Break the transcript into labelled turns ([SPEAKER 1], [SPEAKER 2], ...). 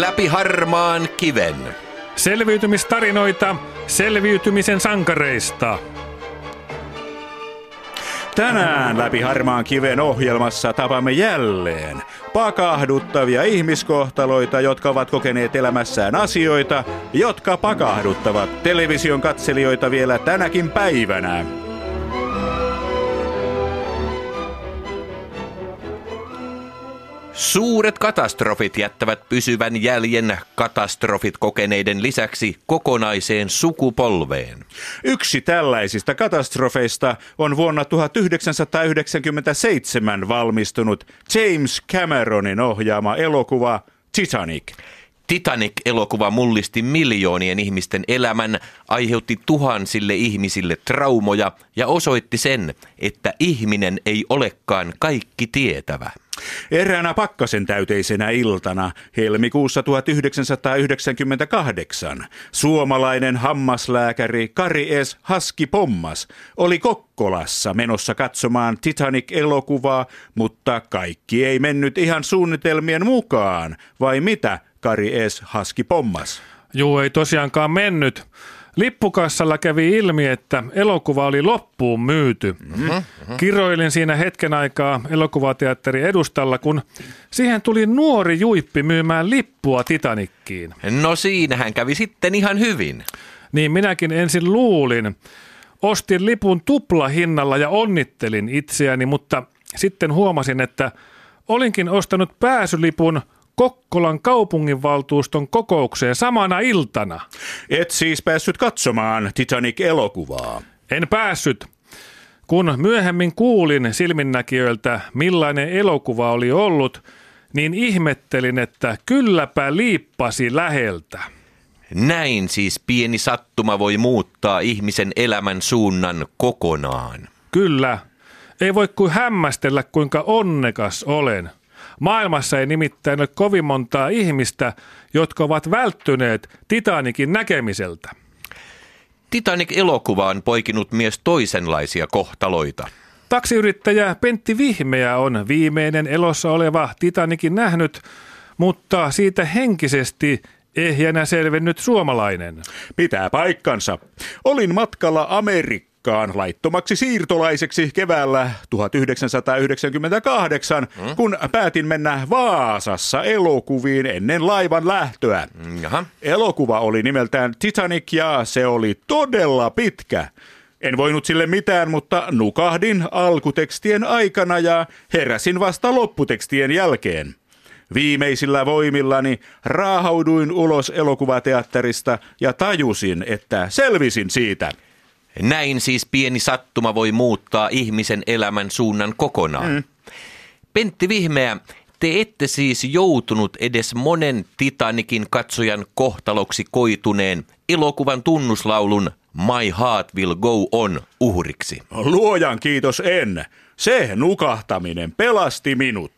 [SPEAKER 1] Läpi harmaan kiven.
[SPEAKER 2] Selviytymistarinoita selviytymisen sankareista.
[SPEAKER 3] Tänään läpi harmaan kiven ohjelmassa tapamme jälleen pakahduttavia ihmiskohtaloita, jotka ovat kokeneet elämässään asioita, jotka pakahduttavat television katselijoita vielä tänäkin päivänä.
[SPEAKER 1] Suuret katastrofit jättävät pysyvän jäljen katastrofit kokeneiden lisäksi kokonaiseen sukupolveen.
[SPEAKER 3] Yksi tällaisista katastrofeista on vuonna 1997 valmistunut James Cameronin ohjaama elokuva Titanic.
[SPEAKER 1] Titanic-elokuva mullisti miljoonien ihmisten elämän, aiheutti tuhansille ihmisille traumoja ja osoitti sen, että ihminen ei olekaan kaikki tietävä.
[SPEAKER 3] Eräänä pakkasen täyteisenä iltana helmikuussa 1998 suomalainen hammaslääkäri Kari S. Haski Pommas oli Kokkolassa menossa katsomaan Titanic-elokuvaa, mutta kaikki ei mennyt ihan suunnitelmien mukaan, vai mitä Kari S. Haski Pommas?
[SPEAKER 2] Juu, ei tosiaankaan mennyt. Lippukassalla kävi ilmi, että elokuva oli loppuun myyty. Mm-hmm. Kiroilin siinä hetken aikaa elokuvateatterin edustalla, kun siihen tuli nuori juippi myymään lippua Titanikkiin.
[SPEAKER 1] No siinähän kävi sitten ihan hyvin.
[SPEAKER 2] Niin minäkin ensin luulin. Ostin lipun tuplahinnalla ja onnittelin itseäni, mutta sitten huomasin, että olinkin ostanut pääsylipun – Kokkolan kaupunginvaltuuston kokoukseen samana iltana.
[SPEAKER 3] Et siis päässyt katsomaan Titanic-elokuvaa?
[SPEAKER 2] En päässyt. Kun myöhemmin kuulin silminnäkijöiltä, millainen elokuva oli ollut, niin ihmettelin, että kylläpä liippasi läheltä.
[SPEAKER 1] Näin siis pieni sattuma voi muuttaa ihmisen elämän suunnan kokonaan.
[SPEAKER 2] Kyllä. Ei voi kuin hämmästellä, kuinka onnekas olen – Maailmassa ei nimittäin ole kovin montaa ihmistä, jotka ovat välttyneet Titanikin näkemiseltä.
[SPEAKER 1] Titanic-elokuva on poikinut myös toisenlaisia kohtaloita.
[SPEAKER 2] Taksiyrittäjä Pentti Vihmeä on viimeinen elossa oleva Titanikin nähnyt, mutta siitä henkisesti ehjänä selvennyt suomalainen.
[SPEAKER 3] Pitää paikkansa. Olin matkalla Amerikkaan Kreikkaan laittomaksi siirtolaiseksi keväällä 1998, hmm? kun päätin mennä Vaasassa elokuviin ennen laivan lähtöä. Jaha. Elokuva oli nimeltään Titanic ja se oli todella pitkä. En voinut sille mitään, mutta nukahdin alkutekstien aikana ja heräsin vasta lopputekstien jälkeen. Viimeisillä voimillani raahauduin ulos elokuvateatterista ja tajusin, että selvisin siitä.
[SPEAKER 1] Näin siis pieni sattuma voi muuttaa ihmisen elämän suunnan kokonaan. Mm. Pentti Vihmeä, te ette siis joutunut edes monen Titanikin katsojan kohtaloksi koituneen elokuvan tunnuslaulun My Heart Will Go On uhriksi.
[SPEAKER 3] Luojan kiitos en. Se nukahtaminen pelasti minut.